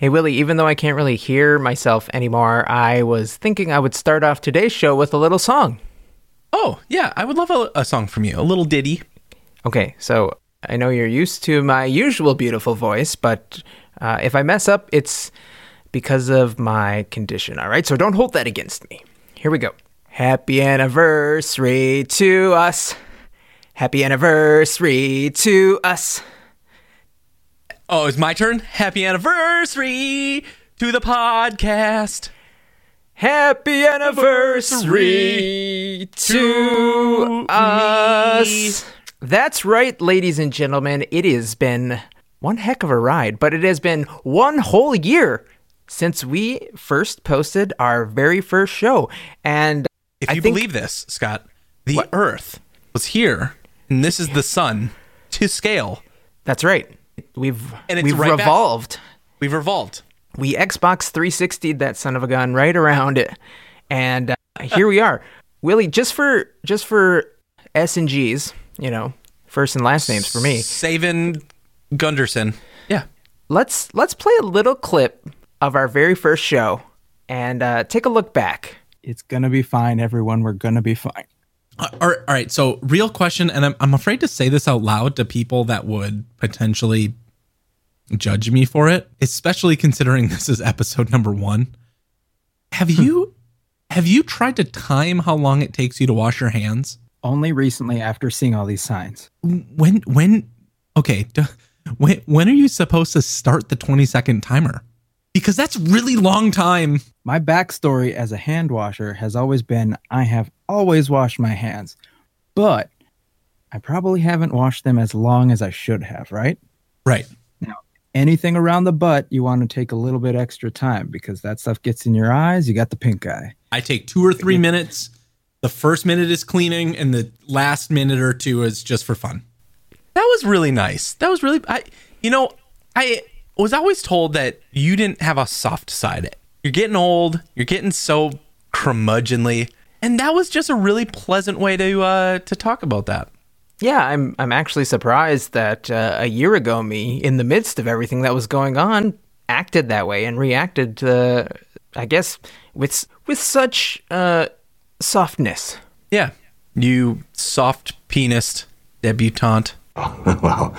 Hey, Willie, even though I can't really hear myself anymore, I was thinking I would start off today's show with a little song. Oh, yeah, I would love a, a song from you, a little ditty. Okay, so I know you're used to my usual beautiful voice, but uh, if I mess up, it's because of my condition, all right? So don't hold that against me. Here we go. Happy anniversary to us. Happy anniversary to us. Oh, it's my turn. Happy anniversary to the podcast. Happy anniversary to us. That's right, ladies and gentlemen. It has been one heck of a ride, but it has been one whole year since we first posted our very first show. And If you think- believe this, Scott, the What? Earth was here, and this is the sun to scale. that's right. We've And it's we've right back. revolved. We've revolved. We Xbox 360'd that son of a gun right around it, and uh, here we are. Willie, just for just for S and G's, you know, first and last names for me. Savin Gunderson. Yeah. Let's let's play a little clip of our very first show and uh, take a look back. It's gonna be fine, everyone. We're gonna be fine. Uh, All right, all right. So, real question, and I'm, I'm afraid to say this out loud to people that would potentially judge me for it, especially considering this is episode number one. Have you have you tried to time how long it takes you to wash your hands? Only recently, after seeing all these signs. When when okay, d- when when are you supposed to start the 20 second timer? Because that's really long time. My backstory as a hand washer has always been I have always wash my hands, but I probably haven't washed them as long as I should have, right? Right. Now, anything around the butt, you want to take a little bit extra time because that stuff gets in your eyes. You got the pink eye. I take two or three minutes. The first minute is cleaning, and the last minute or two is just for fun. That was really nice. That was really I you know, I was always told that you didn't have a soft side. You're getting old, you're getting so curmudgeonly, and that was just a really pleasant way to uh to talk about that. Yeah, I'm I'm actually surprised that uh, a year ago me, in the midst of everything that was going on, acted that way and reacted to, I guess, with with such uh, softness. Yeah. You soft penis debutante. well,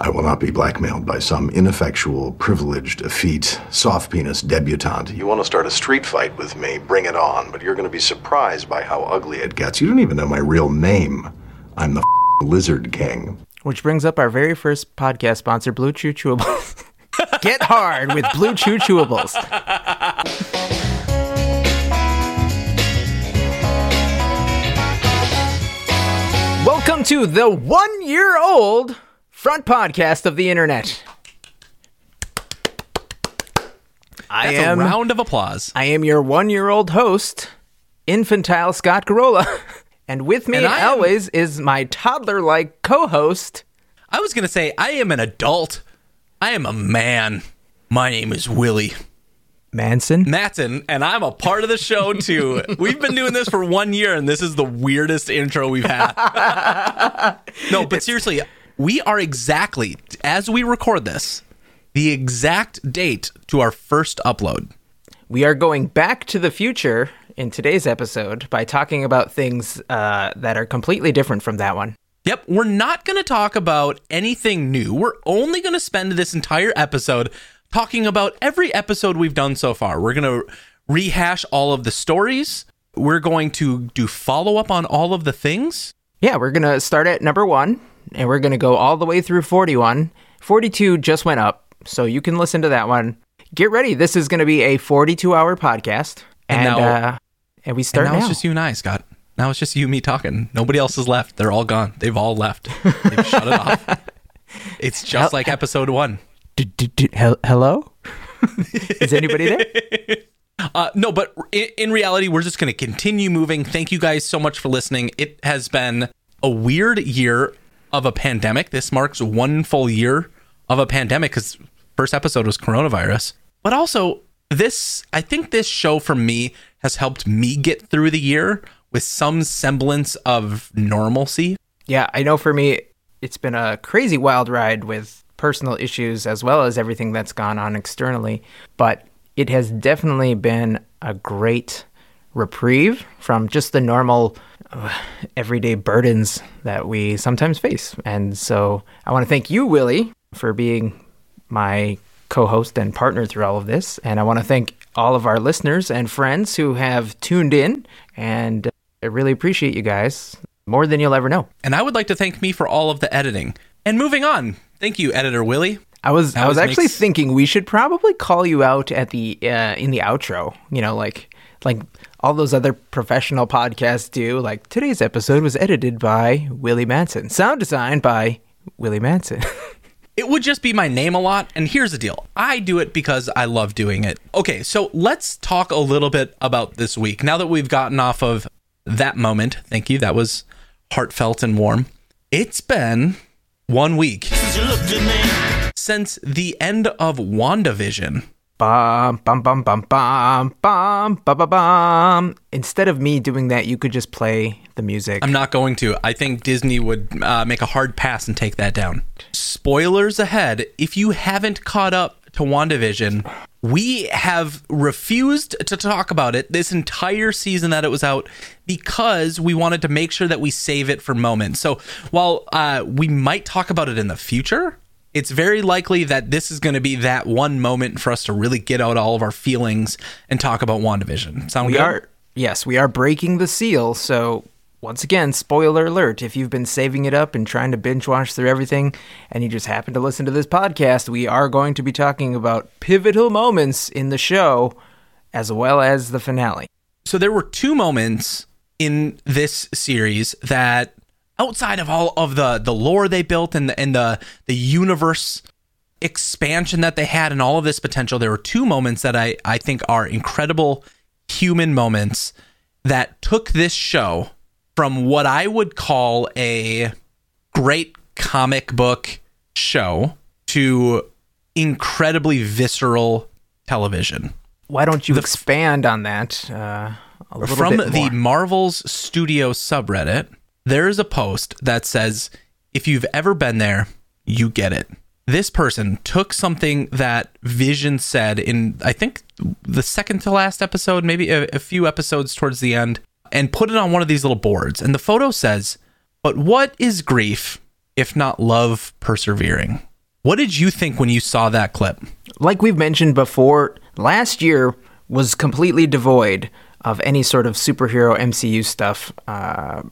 I will not be blackmailed by some ineffectual, privileged, effete, soft penis debutante. You want to start a street fight with me? Bring it on. But you're going to be surprised by how ugly it gets. You don't even know my real name. I'm the Lizard King. Which brings up our very first podcast sponsor, Blue Chew Chewables. Get hard with Blue Chew Chewables. Welcome to the one year old front podcast of the internet. I That's am a round of applause. I am your one year old host, infantile Scott Carolla. And with me And am- always is my toddler like co host, I was gonna say I am an adult. I am a man. My name is Willie Manson. Matson, and I'm a part of the show too. We've been doing this for one year, and this is the weirdest intro we've had. no, but seriously, we are exactly as we record this, the exact date to our first upload. We are going back to the future in today's episode by talking about things uh, that are completely different from that one. Yep, we're not going to talk about anything new. We're only going to spend this entire episode talking about every episode we've done so far. We're going to rehash all of the stories. We're going to do follow up on all of the things. Yeah, we're going to start at number one and we're going to go all the way through 41. 42 just went up, so you can listen to that one. Get ready. This is going to be a 42 hour podcast. And And, now- uh, and we And start now, now. it's just you and I, Scott. Now it's just you and me talking. Nobody else is left. They're all gone. They've all left. They've shut it off. It's just like episode one. D- d- d- hel- hello? is anybody there? Uh, no, but in, in reality, we're just going to continue moving. Thank you guys so much for listening. It has been a weird year of a pandemic. This marks one full year of a pandemic because first episode was coronavirus. But also, this I think this show for me has helped me get through the year with some semblance of normalcy. Yeah, I know for me, it's been a crazy wild ride with personal issues as well as everything that's gone on externally. But it has definitely been a great reprieve from just the normal everyday burdens that we sometimes face. And so I want to thank you, Willie, for being my co host and partner through all of this. And I want to thank all of our listeners and friends who have tuned in. And I really appreciate you guys more than you'll ever know. And I would like to thank me for all of the editing. And moving on. Thank you, editor Willie. I was I was actually makes- thinking we should probably call you out at the uh, in the outro. You know, like like all those other professional podcasts do. Like today's episode was edited by Willie Manson, sound design by Willie Manson. It would just be my name a lot. And here's the deal I do it because I love doing it. Okay, so let's talk a little bit about this week. Now that we've gotten off of that moment, thank you, that was heartfelt and warm. It's been one week since the end of WandaVision. Bum bum bum bum bum bum bum bum bum. Instead of me doing that, you could just play the music. I'm not going to. I think Disney would uh, make a hard pass and take that down. Spoilers ahead. If you haven't caught up to WandaVision, we have refused to talk about it this entire season that it was out because we wanted to make sure that we save it for moments. So while uh, we might talk about it in the future, it's very likely that this is going to be that one moment for us to really get out all of our feelings and talk about WandaVision. Sound we good? are yes, we are breaking the seal. So once again, spoiler alert: if you've been saving it up and trying to binge watch through everything, and you just happen to listen to this podcast, we are going to be talking about pivotal moments in the show, as well as the finale. so there were two moments in this series that outside of all of the the lore they built and the and the the universe expansion that they had and all of this potential there were two moments that I I think are incredible human moments that took this show from what I would call a great comic book show to incredibly visceral television Why don't you expand on that uh, a little from bit the? Marvel's Studio subreddit, there is a post that says, if you've ever been there, you get it. This person took something that Vision said in, I think, the second to last episode, maybe a, a few episodes towards the end, and put it on one of these little boards. And the photo says, But what is grief if not love persevering? What did you think when you saw that clip? like we've mentioned before, last year was completely devoid of any sort of superhero MCU stuff uh,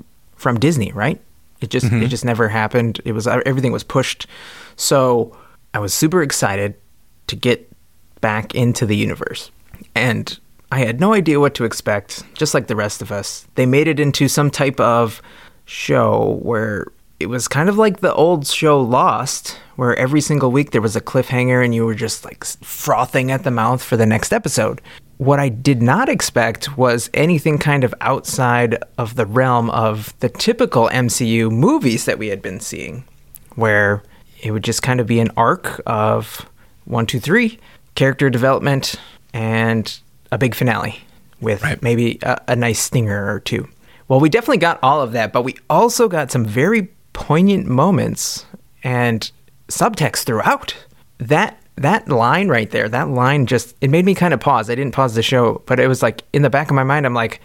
from Disney, right? It just it mm-hmm. just never happened. It was everything was pushed. So I was super excited to get back into the universe, and I had no idea what to expect. Just like the rest of us, they made it into some type of show where it was kind of like the old show Lost, where every single week there was a cliffhanger and you were just like frothing at the mouth for the next episode. What I did not expect was anything kind of outside of the realm of the typical MCU movies that we had been seeing, where it would just kind of be an arc of one, two, three, character development, and a big finale with Right. maybe a, a nice stinger or two. Well, we definitely got all of that, but we also got some very poignant moments and subtext throughout. That that line right there, that line just it made me kind of pause. I didn't pause the show, but it was like in the back of my mind I'm like,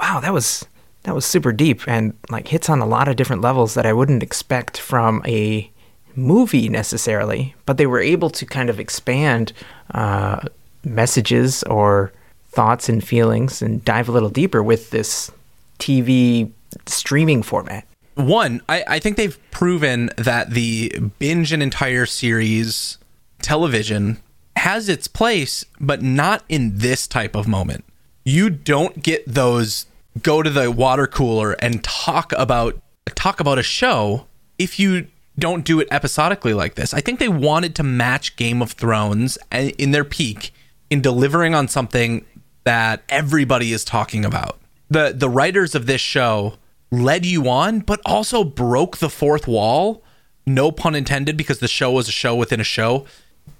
wow, that was that was super deep and like hits on a lot of different levels that I wouldn't expect from a movie necessarily, but they were able to kind of expand uh, messages or thoughts and feelings and dive a little deeper with this TV streaming format. one, I, I think they've proven that the binge an entire series television has its place, but not in this type of moment. You don't get those go to the water cooler and talk about talk about a show if you don't do it episodically like this. I think they wanted to match Game of Thrones in their peak in delivering on something that everybody is talking about. The the writers of this show led you on, but also broke the fourth wall. No pun intended, because the show was a show within a show.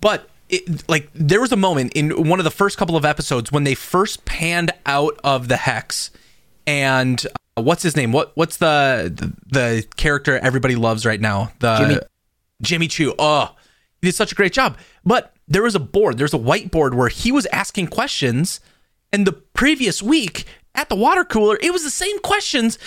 But it, like there was a moment in one of the first couple of episodes when they first panned out of the hex, and uh, what's his name? What what's the, the the character everybody loves right now? The Jimmy. Jimmy Choo. Oh, He did such a great job. But there was a board, there's a whiteboard where he was asking questions. And the previous week at the water cooler, it was the same questions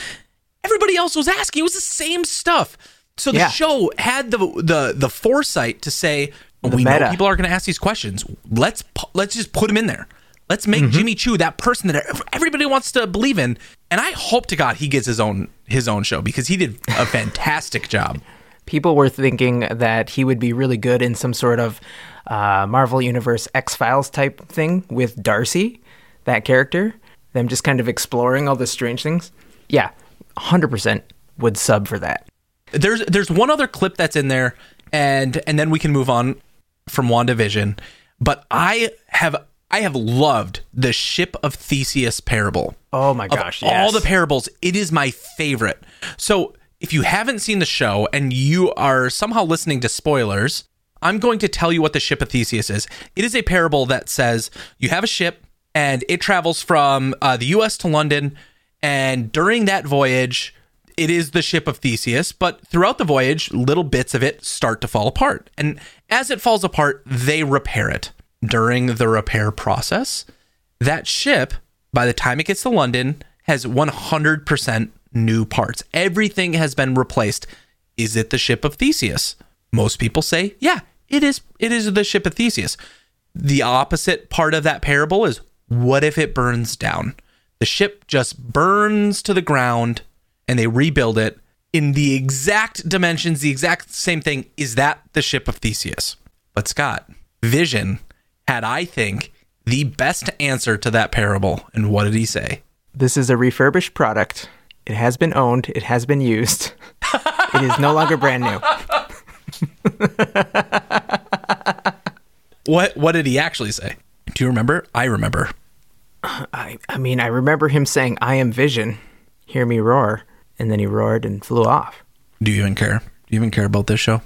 everybody else was asking. It was the same stuff. So the Yeah. show had the the the foresight to say The we know people are going to ask these questions. Let's let's just put him in there. Let's make Mm-hmm. Jimmy Choo that person that everybody wants to believe in. And I hope to God he gets his own his own show because he did a fantastic job. People were thinking that he would be really good in some sort of uh, Marvel Universe X Files type thing with Darcy, that character. Them just kind of exploring all the strange things. Yeah, 100% would sub for that. There's there's one other clip that's in there, and and then we can move on from WandaVision. But I have I have loved the Ship of Theseus parable. Oh my gosh, all the parables, it is my favorite. So if you haven't seen the show and you are somehow listening to spoilers, I'm going to tell you what the ship of Theseus is. It is a parable that says you have a ship and it travels from uh, the U.S. to London, and during that voyage, it is the ship of Theseus. But throughout the voyage, little bits of it start to fall apart, and as it falls apart, they repair it. During the repair process, that ship, by the time it gets to London, has 100% new parts. Everything has been replaced. Is it the ship of Theseus? Most people say, yeah, it is. It is the ship of Theseus. The opposite part of that parable is what if it burns down? The ship just burns to the ground and they rebuild it in the exact dimensions, the exact same thing. Is that the ship of Theseus? But Scott, Vision had, I think, the best answer to that parable. And what did he say? This is a refurbished product. It has been owned. It has been used. it is no longer brand new. What what did he actually say? Do you remember? I remember. I, I mean, I remember him saying, I am Vision. Hear me roar. And then he roared and flew off. Do you even care? Do you even care about this show?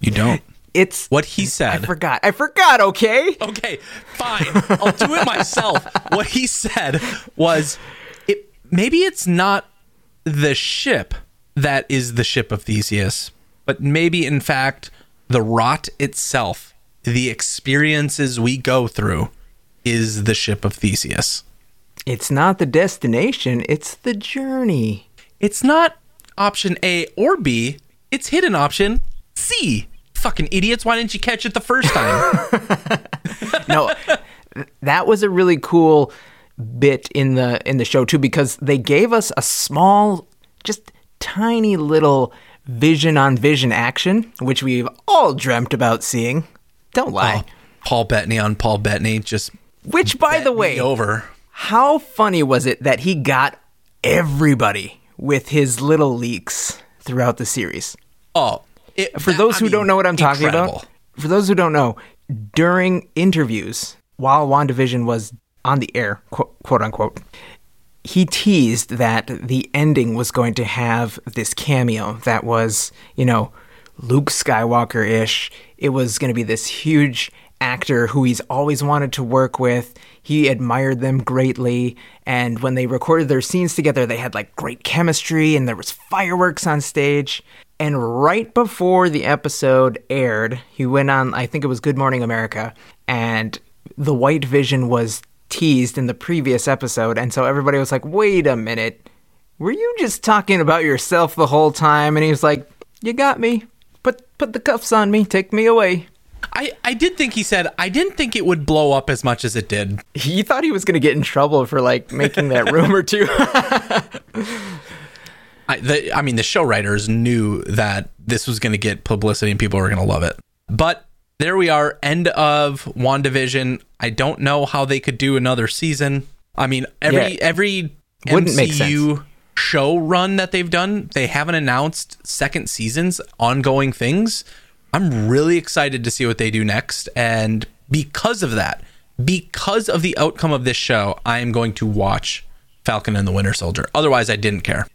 you don't. It's. What he said. I forgot. I forgot, okay? okay, fine. I'll do it myself. What he said was it maybe it's not the ship that is the ship of Theseus, but maybe in fact the rot itself, the experiences we go through is the ship of Theseus. It's not the destination, it's the journey. It's not option A or B, it's hidden option C. Fucking idiots, why didn't you catch it the first time? no that was a really cool bit in the in the show too because they gave us a small just tiny little vision on vision action which we've all dreamt about seeing don't lie oh, Paul Bettany on Paul Bettany just which by the way over. How funny was it that he got everybody with his little leaks throughout the series Oh, it, for that- those I who mean, don't know what I'm talking incredible. about, for those who don't know, during interviews while WandaVision was on the air, quote, quote unquote, he teased that the ending was going to have this cameo that was, you know, Luke Skywalker ish. It was going to be this huge actor who he's always wanted to work with. He admired them greatly. And when they recorded their scenes together, they had like great chemistry and there was fireworks on stage. And right before the episode aired, he went on, I think it was Good Morning America, and the White Vision was teased in the previous episode. And so everybody was like, wait a minute, were you just talking about yourself the whole time? And he was like, you got me. Put, put the cuffs on me. Take me away. I, I did think he said I didn't think it would blow up as much as it did. He thought he was going to get in trouble for like making that rumor too. I, the, I mean, the show writers knew that this was going to get publicity and people were going to love it. But there we are, end of WandaVision. I don't know how they could do another season. I mean, every Yeah. every MCU show run that they've done, they haven't announced second seasons, ongoing things. I'm really excited to see what they do next. And because of that, because of the outcome of this show, I am going to watch Falcon and the Winter Soldier. Otherwise, I didn't care.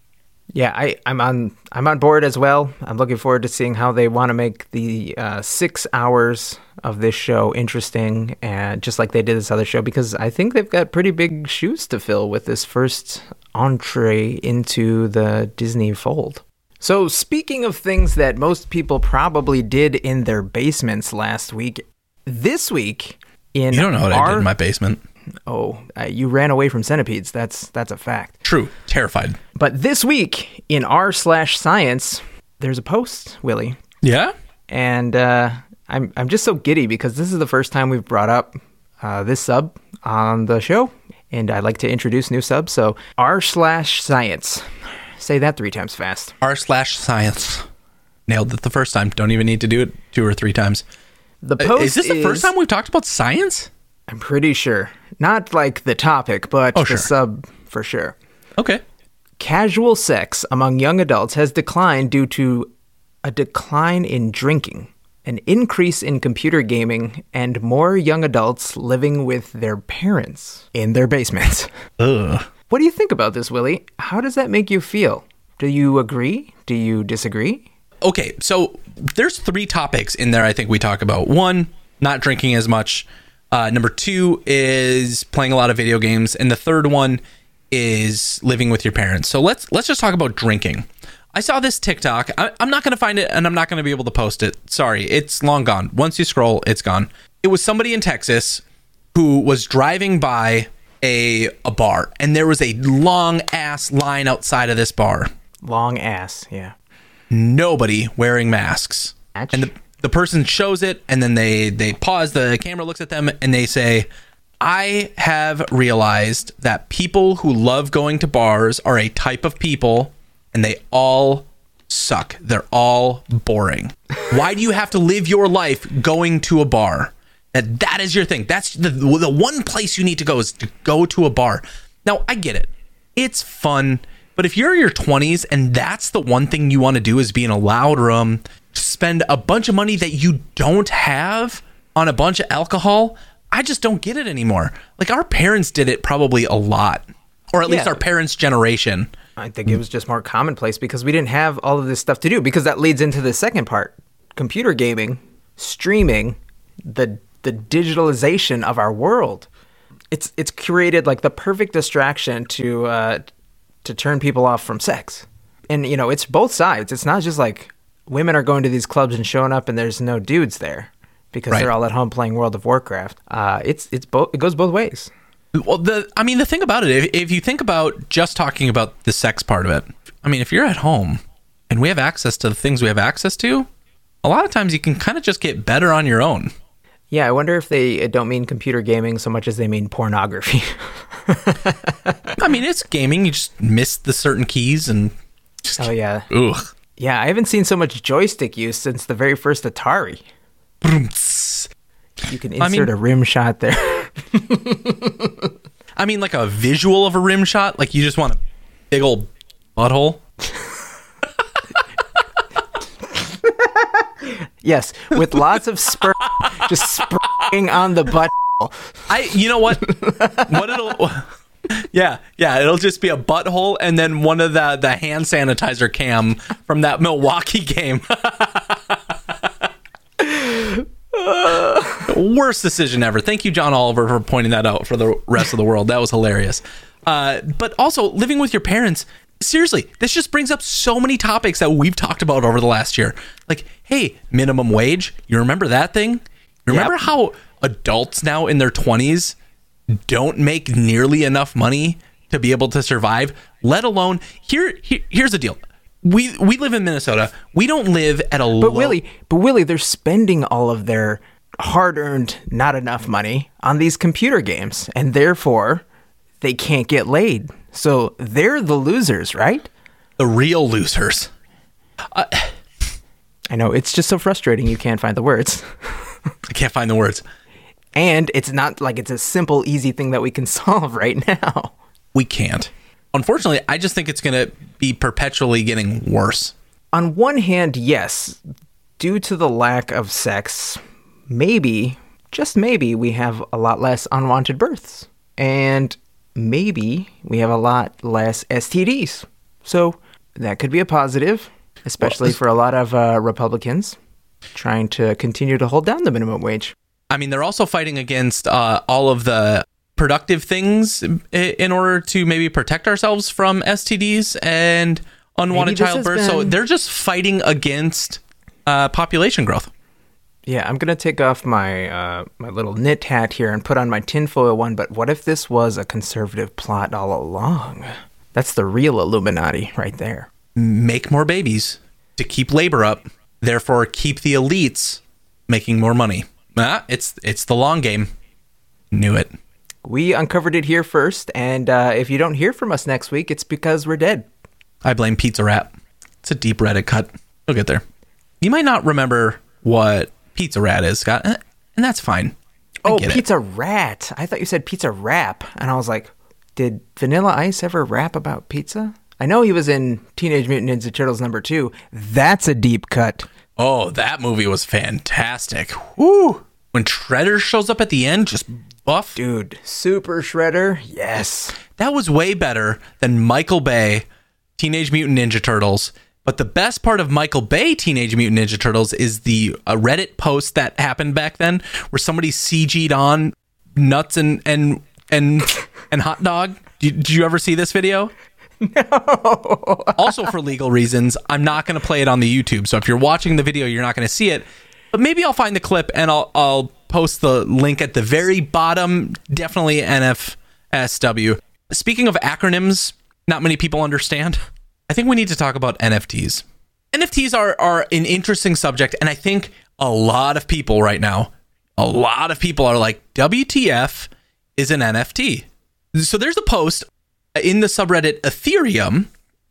Yeah, I, I'm on. I'm on board as well. I'm looking forward to seeing how they want to make the uh, six hours of this show interesting, and just like they did this other show, because I think they've got pretty big shoes to fill with this first entree into the Disney fold. So, speaking of things that most people probably did in their basements last week, this week in You don't know what our, I did in my basement. oh, uh, you ran away from centipedes. That's that's a fact. True. Terrified. But this week in r slash science, there's a post, Willie, Yeah? and uh, I'm I'm just so giddy because this is the first time we've brought up uh, this sub on the show, and I like to introduce new subs. So r slash science, say that three times fast. R slash science. Nailed it the first time. Don't even need to do it two or three times. The Uh, post is this the first time we've talked about science? I'm pretty sure, not like the topic, but Oh, the sure. sub for sure. Okay. Casual sex among young adults has declined due to a decline in drinking, an increase in computer gaming, and more young adults living with their parents in their basements. Ugh. What do you think about this, Willie? How does that make you feel? Do you agree? Do you disagree? Okay, so there's three topics in there I think we talk about. One, not drinking as much. Uh, number two is playing a lot of video games, and the third one is living with your parents. So let's let's just talk about drinking. I saw this TikTok. I, I'm not going to find it, and I'm not going to be able to post it. Sorry, it's long gone. Once you scroll, it's gone. It was somebody in Texas who was driving by a a bar, and there was a long ass line outside of this bar Long ass, yeah. nobody wearing masks. Ouch. And the, the person shows it and then they they pause the camera looks at them and they say I have realized that people who love going to bars are a type of people and they all suck. They're all boring. Why do you have to live your life going to a bar? That that is your thing. That's the the one place you need to go is to go to a bar. Now, I get it. It's fun, but if you're in your 20s and that's the one thing you want to do is be in a loud room, spend a bunch of money that you don't have on a bunch of alcohol, I just don't get it anymore. Like our parents did it probably a lot, or at least our parents' generation. I think it was just more commonplace because we didn't have all of this stuff to do. Because that leads into the second part: computer gaming, streaming, the the digitalization of our world. It's it's created like the perfect distraction to uh, to turn people off from sex. And you know, it's both sides. It's not just like women are going to these clubs and showing up, and there's no dudes there because Right. they're all at home playing World of Warcraft. Uh, it's it's both. It goes both ways. Well, the I mean, the thing about it, if, if you think about just talking about the sex part of it, I mean, if you're at home and we have access to the things we have access to, a lot of times you can kind of just get better on your own. Yeah, I wonder if they uh, don't mean computer gaming so much as they mean pornography. I mean, it's gaming. You just miss the certain keys and just oh yeah, ugh. yeah. I haven't seen so much joystick use since the very first Atari. You can insert I mean- a rim shot there. I mean, like a visual of a rim shot, like you just want a big old butthole. yes, with lots of sperm just spraying on the butt. I, you know what? what it'll, yeah, yeah, it'll just be a butthole and then one of the the hand sanitizer cam from that Milwaukee game. Worst decision ever. Thank you, John Oliver, for pointing that out for the rest of the world. That was hilarious. Uh, but also, living with your parents. Seriously, this just brings up so many topics that we've talked about over the last year. Like, hey, minimum wage. You remember that thing? Remember Yep. how adults now in their 20s don't make nearly enough money to be able to survive, let alone here, here here's the deal. We we live in Minnesota. We don't live at a But Willie, but Willie, they're spending all of their hard-earned, not enough money on these computer games, and therefore they can't get laid. So they're the losers, right? the real losers. I know it's just so frustrating. You can't find the words. I can't find the words. And it's not like it's a simple, easy thing that we can solve right now. We can't. Unfortunately, I just think it's going to be perpetually getting worse. On one hand, yes, due to the lack of sex, maybe, just maybe, we have a lot less unwanted births. And maybe we have a lot less STDs. So that could be a positive, especially for a lot of uh, Republicans trying to continue to hold down the minimum wage. I mean, they're also fighting against uh, all of the productive things in order to maybe protect ourselves from STDs and unwanted Maybe this has childbirth. So they're just fighting against uh, population growth. Yeah, I'm gonna take off my uh, my little knit hat here and put on my tinfoil one. But what if this was a conservative plot all along? That's the real Illuminati right there. Make more babies to keep labor up, therefore keep the elites making more money. Ah, it's it's the long game. Knew it. We uncovered it here first, and uh, if you don't hear from us next week, it's because we're dead. I blame Pizza Rat. It's a deep Reddit cut. You'll get there. You might not remember what Pizza Rat is, Scott, eh, and that's fine. I Oh, get it. pizza rat! I thought you said pizza rap, and I was like, did Vanilla Ice ever rap about pizza? I know he was in Teenage Mutant Ninja Turtles number two. That's a deep cut. Oh, that movie was fantastic. Woo! When Shredder shows up at the end, just buff. Dude, Super Shredder, yes. That was way better than Michael Bay Teenage Mutant Ninja Turtles. But the best part of Michael Bay Teenage Mutant Ninja Turtles is the a Reddit post that happened back then where somebody CG'd on nuts and and and and hot dog. Did you ever see this video? No. also for legal reasons, I'm not going to play it on the YouTube. So if you're watching the video, you're not going to see it. But maybe I'll find the clip and I'll I'll post the link at the very bottom. Definitely NFSW. Speaking of acronyms, not many people understand. I think we need to talk about NFTs. NFTs are are an interesting subject, and I think a lot of people right now, a lot of people are like, WTF is an NFT. So there's a post in the subreddit Ethereum,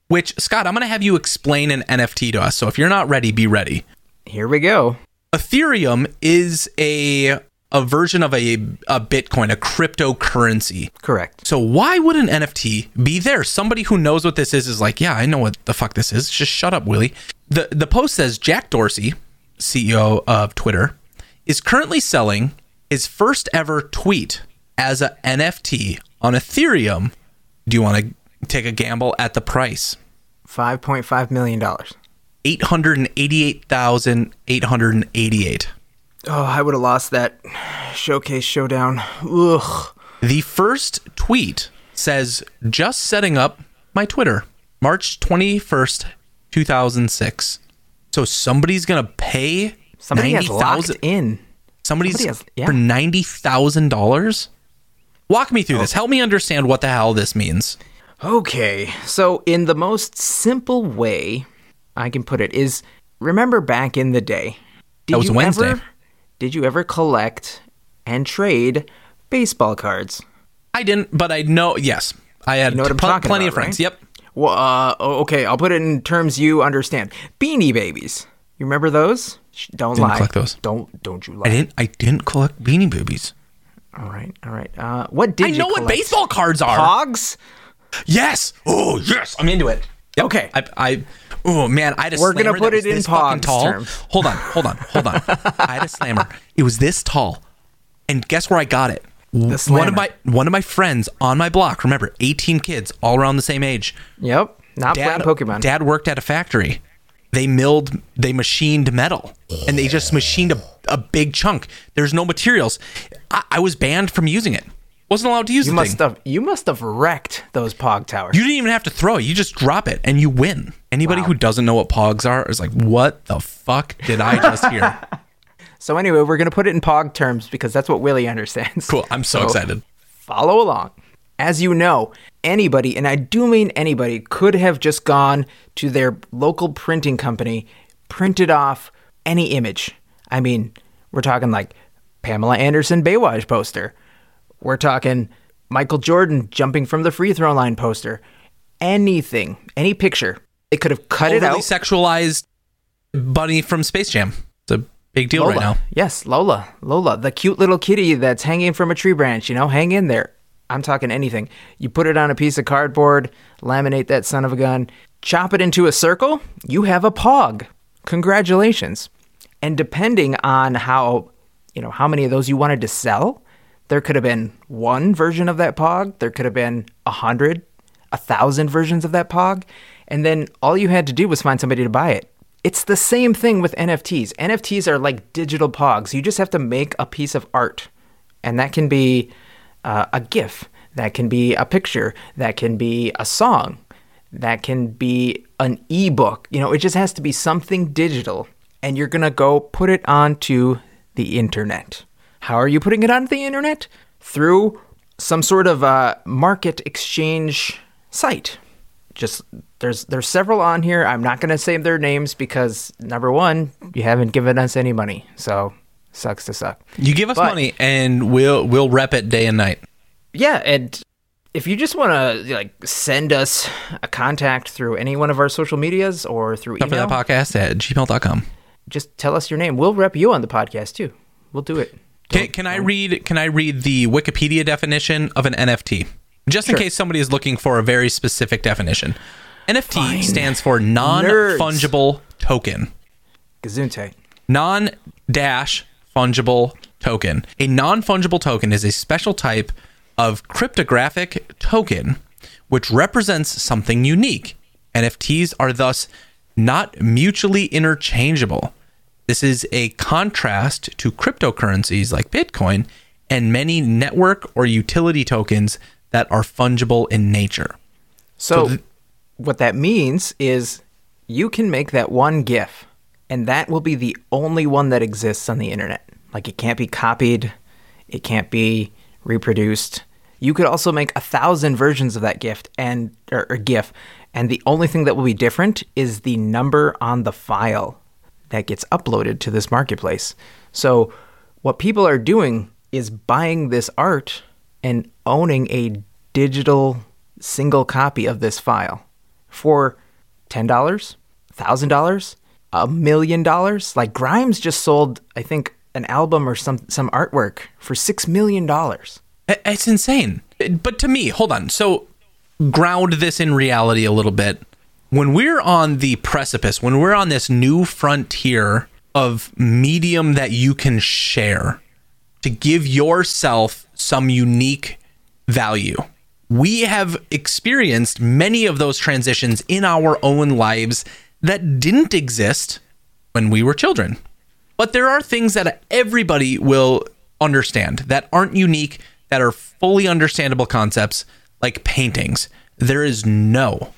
which Scott, I'm going to have you explain an NFT to us. So if you're not ready, be ready. Here we go. Ethereum is a a version of a, a Bitcoin, a cryptocurrency. Correct. So why would an NFT be there? Somebody who knows what this is is like, yeah, I know what the fuck this is. Just shut up, Willie. The the post says Jack Dorsey, CEO of Twitter, is currently selling his first ever tweet as a NFT on Ethereum. Do you want to take a gamble at the price? $5.5 million. Eight hundred and eighty-eight thousand eight hundred and eighty-eight. Oh, I would have lost that showcase showdown. Ugh. The first tweet says, just setting up my Twitter, March 21st, 2006. So somebody's going to pay Somebody has 90,000 locked in. Somebody's somebody has- yeah. for $90,000? Walk me through this. Help me understand what the hell this means. Okay, so in the most simple way I can put it is remember back in the day. Did That was you Wednesday. Ever, did you ever collect and trade baseball cards? I didn't, but I know, yes. I had know what I'm pl- plenty about, of friends. right? Yep. Well, uh, oh, okay, I'll put it in terms you understand. Beanie Babies. You remember those? Don't Didn't lie. collect those. Don't don't you lie. I didn't I didn't collect beanie boobies. All right, all right. Uh, what did you I know what baseball cards are. Pogs? Yes. Oh, yes. I'm into it. Yep. Okay. I, I oh man, I had a We're gonna put it in this fucking Pogs tall. terms. Hold on, hold on, hold on. I had a slammer. It was this tall, and guess where I got it? one of my one of my friends on my block. Remember, 18 kids, all around the same age. Yep. Not Dad, playing Pokemon. Dad worked at a factory. They milled, they machined metal, and they just machined a, a big chunk. There's no materials. I, I was banned from using it. Wasn't allowed to use you the must thing. have you must have wrecked those Pog towers. You didn't even have to throw it. You just drop it and you win. Anybody who doesn't know what pogs are is like, what the fuck did I just hear? So anyway, we're gonna put it in Pog terms because that's what Willie understands. cool. I'm so excited. Follow along. As you know, anybody, and I do mean anybody, could have just gone to their local printing company, printed off any image. I mean, we're talking like Pamela Anderson Baywatch poster. We're talking Michael Jordan jumping from the free throw line poster. Anything, any picture. They could have cut it Overly out. sexualized bunny from Space Jam. It's a big deal Lola. right now. Yes, Lola. Lola, the cute little kitty that's hanging from a tree branch, you know, hang in there. I'm talking anything. You put it on a piece of cardboard, laminate that son of a gun, chop it into a circle, you have a pog. Congratulations. And depending on how, you know, how many of those you wanted to sell, there could have been one version of that pog, there could have been a hundred, a thousand versions of that pog, and then all you had to do was find somebody to buy it. It's the same thing with NFTs. NFTs are like digital pogs. You just have to make a piece of art, and that can be uh, a GIF, that can be a picture, that can be a song, That can be an ebook. You know, it just has to be something digital. And you're going to go put it onto the internet. How are you putting it onto the internet? Through some sort of uh, market exchange site. Just there's there's several on here. I'm not going to say their names because number one, you haven't given us any money, so sucks to suck. You give us But- money and we'll we'll rep it day and night. Yeah, and if you just want to like send us a contact through any one of our social medias or through Time for that podcast at gmail.com. just tell us your name. We'll rep you on the podcast too. We'll do it. Can, can I read can I read the Wikipedia definition of an NFT? Just in case somebody is looking for a very specific definition. NFT Fine. stands for non-fungible token. Gesundheit. non dash fungible token. A non fungible token is a special type of cryptographic token which represents something unique. NFTs are thus not mutually interchangeable. This is a contrast to cryptocurrencies like Bitcoin and many network or utility tokens that are fungible in nature. So, th- what that means is you can make that one GIF, and that will be the only one that exists on the internet. Like it can't be copied, it can't be reproduced. You could also make a thousand versions of that gift and or, or GIF, and the only thing that will be different is the number on the file that gets uploaded to this marketplace. So, what people are doing is buying this art and owning a digital single copy of this file for $10, $1,000, a million dollars. Like Grimes just sold, I think, an album or some, some artwork for $6 million. It's insane. But to me, hold on. So ground this in reality a little bit. When we're on the precipice, when we're on this new frontier of medium that you can share to give yourself some unique value, we have experienced many of those transitions in our own lives that didn't exist when we were children. But there are things that everybody will understand that aren't unique, that are fully understandable concepts, like paintings. There is no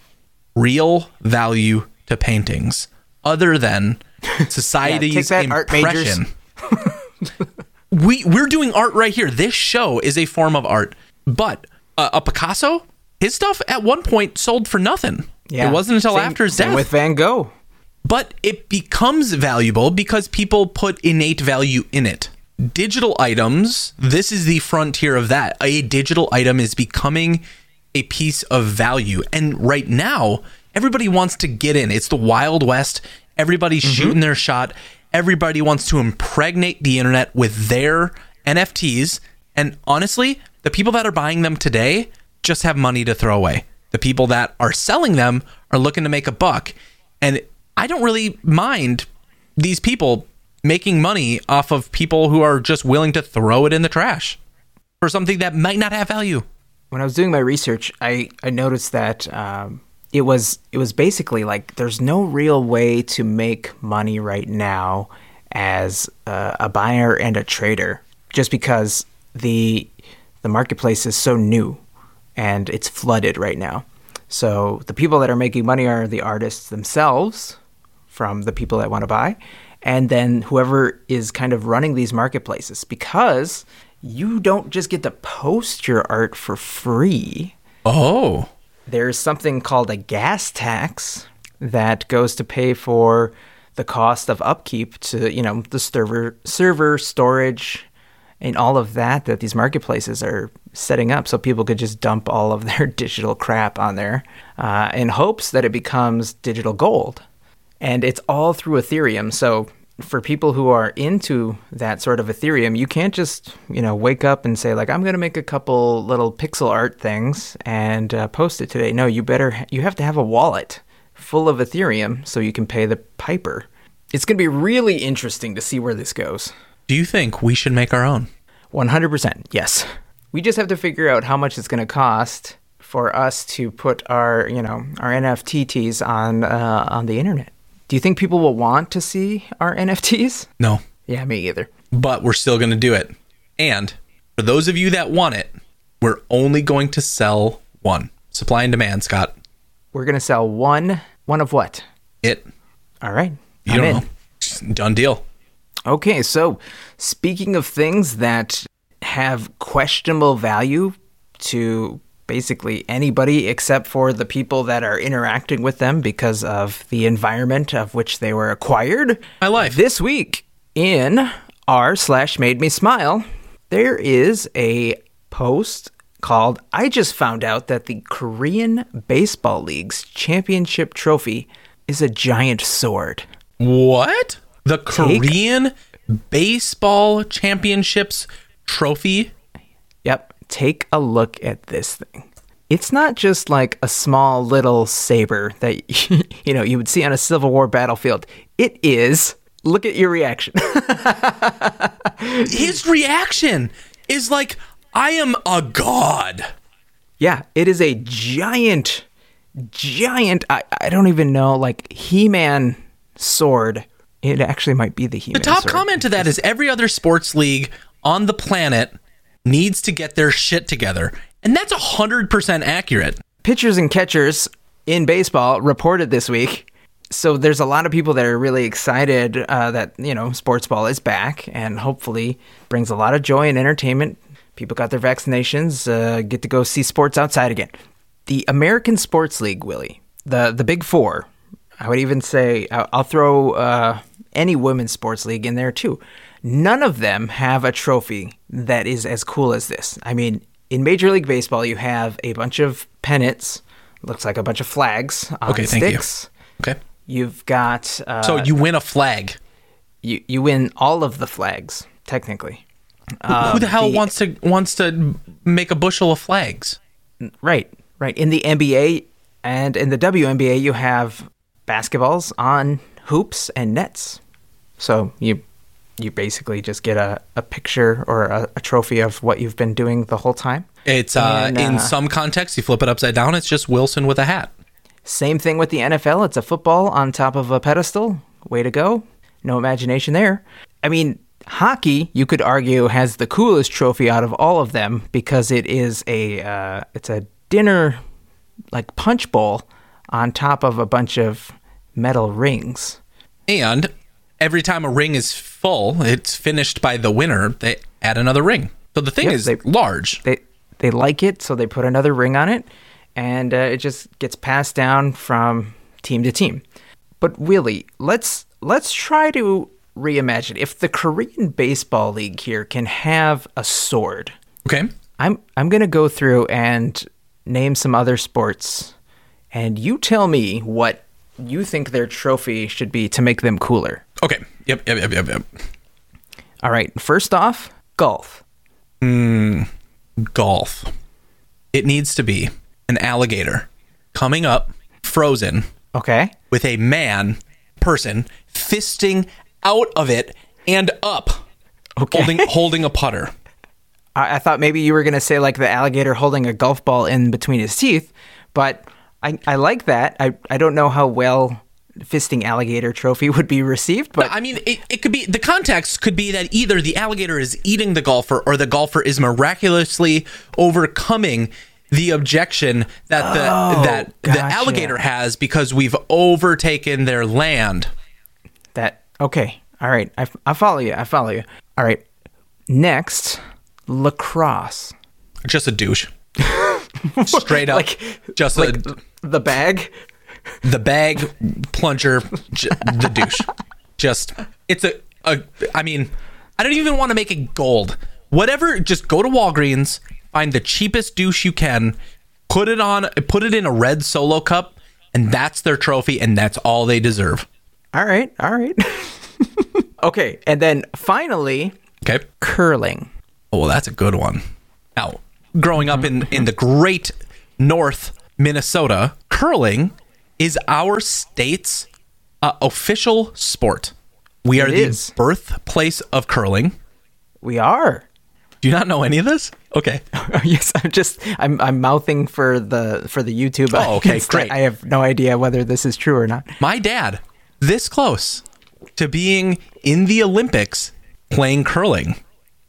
real value to paintings other than society's that, impression. we we're doing art right here. This show is a form of art, but uh, a Picasso, his stuff at one point sold for nothing. Yeah. It wasn't until Same- after his same death with Van Gogh. but it becomes valuable because people put innate value in it. Digital items, this is the frontier of that. A digital item is becoming a piece of value. And right now, everybody wants to get in. It's the Wild West. Everybody's mm-hmm. shooting their shot. Everybody wants to impregnate the internet with their NFTs. And honestly, the people that are buying them today just have money to throw away. The people that are selling them are looking to make a buck. And I don't really mind these people making money off of people who are just willing to throw it in the trash for something that might not have value. When I was doing my research, I, I noticed that um, it was it was basically like there's no real way to make money right now as uh, a buyer and a trader, just because the the marketplace is so new and it's flooded right now. So the people that are making money are the artists themselves from the people that want to buy, and then whoever is kind of running these marketplaces because you don't just get to post your art for free. Oh. There's something called a gas tax that goes to pay for the cost of upkeep to, you know, the server server storage and all of that that these marketplaces are setting up so people could just dump all of their digital crap on there uh, in hopes that it becomes digital gold and it's all through Ethereum. So for people who are into that sort of Ethereum, you can't just you know wake up and say like I'm going to make a couple little pixel art things and uh, post it today. No, you better you have to have a wallet full of Ethereum so you can pay the piper. It's going to be really interesting to see where this goes. Do you think we should make our own? 100%. Yes. We just have to figure out how much it's going to cost for us to put our, you know, our NFTs on uh, on the internet. Do you think people will want to see our NFTs? No. Yeah, me either. But we're still going to do it. And for those of you that want it, we're only going to sell one. Supply and demand, Scott. we're gonna sell one. One of what? It. All right. You I'm don't in. know. Just Done deal. Okay, so speaking of things that have questionable value to basically anybody except for the people that are interacting with them because of the environment of which they were acquired. My life. This week in r slash made me smile, there is a post called I just found out that the Korean Baseball League's championship trophy is a giant sword. What? The Korean Baseball Championships trophy? Yep. Take a look at this thing. It's not just like a small little saber that you know you would see on a Civil War battlefield. It is. Look at your reaction. His reaction is like, I am a god. yeah, it is a giant, giant. I, I don't even know like He-Man sword. It actually might be the He-Man. The top sword. comment to that is every other sports league on the planet needs to get their shit together. And that's 100% accurate. pitchers and catchers in baseball reported this week. So there's a lot of people that are really excited uh, that you know sports ball is back and hopefully brings a lot of joy and entertainment. People got their vaccinations, uh, get to go see sports outside again. The American Sports League, Willie, the the Big Four. I would even say I'll, throw uh, any women's sports league in there too. None of them have a trophy that is as cool as this. I mean, in Major League Baseball, you have a bunch of pennants, looks like a bunch of flags on Okay, thank you. Okay. You've got uh, So you win a flag. you you win all of the flags technically. Who the hell the- wants to wants to make a bushel of flags? Right, right. In the NBA and in the WNBA, you have basketballs on hoops and nets. So you you basically just get a, a picture or a, a trophy of what you've been doing the whole time. It's uh, And, in uh, some contexts, you flip it upside down. It's just Wilson with a hat. Same thing with the NFL. It's a football on top of a pedestal. Way to go. No imagination there. I mean, hockey, you could argue, has the coolest trophy out of all of them because it is a uh, it's a dinner like punch bowl on top of a bunch of metal rings. And every time a ring is full, it's finished by the winner. They add another ring. So the thing Yep, is they- large. They they like it, so they put another ring on it, and uh, it just gets passed down from team to team. But Willie, let's let's try to reimagine if the Korean Baseball League here can have a sword. Okay. I'm I'm gonna go through and name some other sports, and you tell me what you think their trophy should be to make them cooler. Okay. Yep. Yep. Yep. Yep. Yep. All right, first off, golf. Hmm. Golf. It needs to be an alligator coming up, frozen, Okay. with a man, person, fisting out of it and up, Okay. holding holding a putter. I, I thought maybe you were going to say like the alligator holding a golf ball in between his teeth, but I, I like that. I, I don't know how well fisting alligator trophy would be received, but I mean, it, it could be the context could be that either the alligator is eating the golfer or the golfer is miraculously overcoming the objection that the oh, that the alligator has because we've overtaken their land. that okay. All right, I, I follow you. I follow you. All right, next lacrosse, Just a douche. Straight up, Like- just like a, the bag. The bag plunger, j- the douche. Just it's a, a. I mean, I don't even want to make it gold. Whatever, just go to Walgreens, find the cheapest douche you can, put it on, put it in a red solo cup, and that's their trophy, and that's all they deserve. All right, all right. okay, and then finally Okay. curling. Oh, well, that's a good one. Now, growing up in in the great North Minnesota, curling is our state's uh, official sport. We are the is. birthplace of curling. We are. Do you not know any of this? Okay. yes, I'm just I'm I'm mouthing for the for the YouTube. Oh, okay, great. I have no idea whether this is true or not. My dad, this close to being in the Olympics playing curling.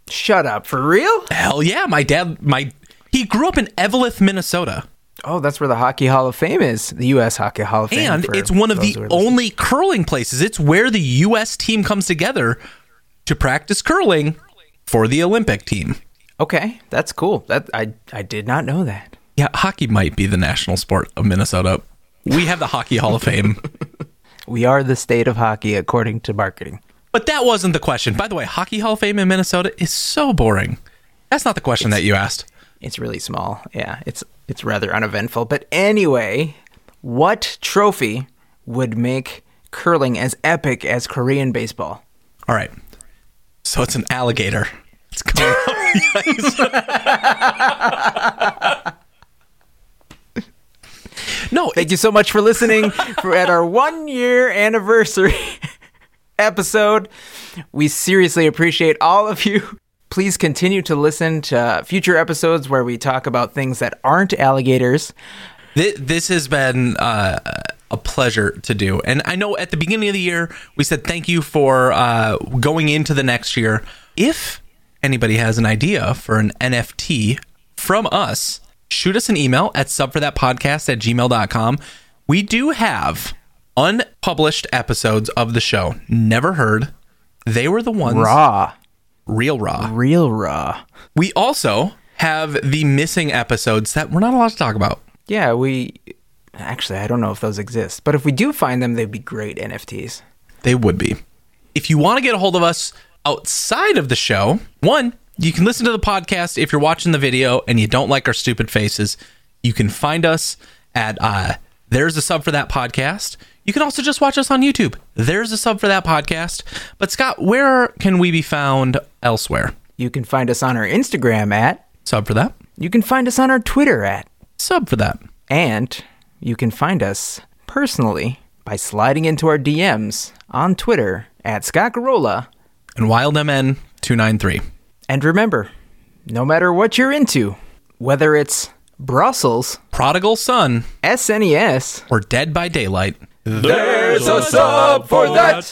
Shut up, for real? Hell yeah, my dad, my he grew up in Eveleth, Minnesota. Oh, that's where the Hockey Hall of Fame is. The U.S. Hockey Hall of Fame. and it's one of the listening. only curling places. It's where the U.S. team comes together to practice curling for the Olympic team. Okay, that's cool. That I I did not know that. Yeah, hockey might be the national sport of Minnesota. We have the Hockey Hall of Fame. We are the state of hockey according to marketing. But that wasn't the question. By the way, Hockey Hall of Fame in Minnesota is so boring. That's not the question that you asked. It's really small. Yeah, it's it's rather uneventful. But anyway, what trophy would make curling as epic as Korean baseball? All right. So it's an alligator. It's coming up the ice. no, Thank you so much for listening for at our one year anniversary episode. We seriously appreciate all of you. Please continue to listen to future episodes where we talk about things that aren't alligators. This, has been uh, a pleasure to do. And I know at the beginning of the year, we said thank you for uh, going into the next year. If anybody has an idea for an NFT from us, shoot us an email at subforthatpodcast at gmail.com. We do have unpublished episodes of the show. Never heard. They were the ones Raw. Real raw. Real raw. We also have the missing episodes that we're not allowed to talk about. Yeah, we actually I don't know if those exist, but if we do find them, they'd be great NFTs. They would be. If you want to get a hold of us outside of the show, one, you can listen to the podcast if you're watching the video and you don't like our stupid faces. You can find us at uh, There's a Sub for That Podcast. You can also just watch us on YouTube. There's a Sub for That Podcast. But Scott, where can we be found elsewhere? You can find us on our Instagram at, Sub for That? you can find us on our Twitter at, Sub for That. and you can find us personally by sliding into our DMs on Twitter at Scott Garola. And WildMN293. And remember, no matter what you're into, whether it's Brussels, Prodigal Son SNES, or Dead by Daylight. There's a sub for that.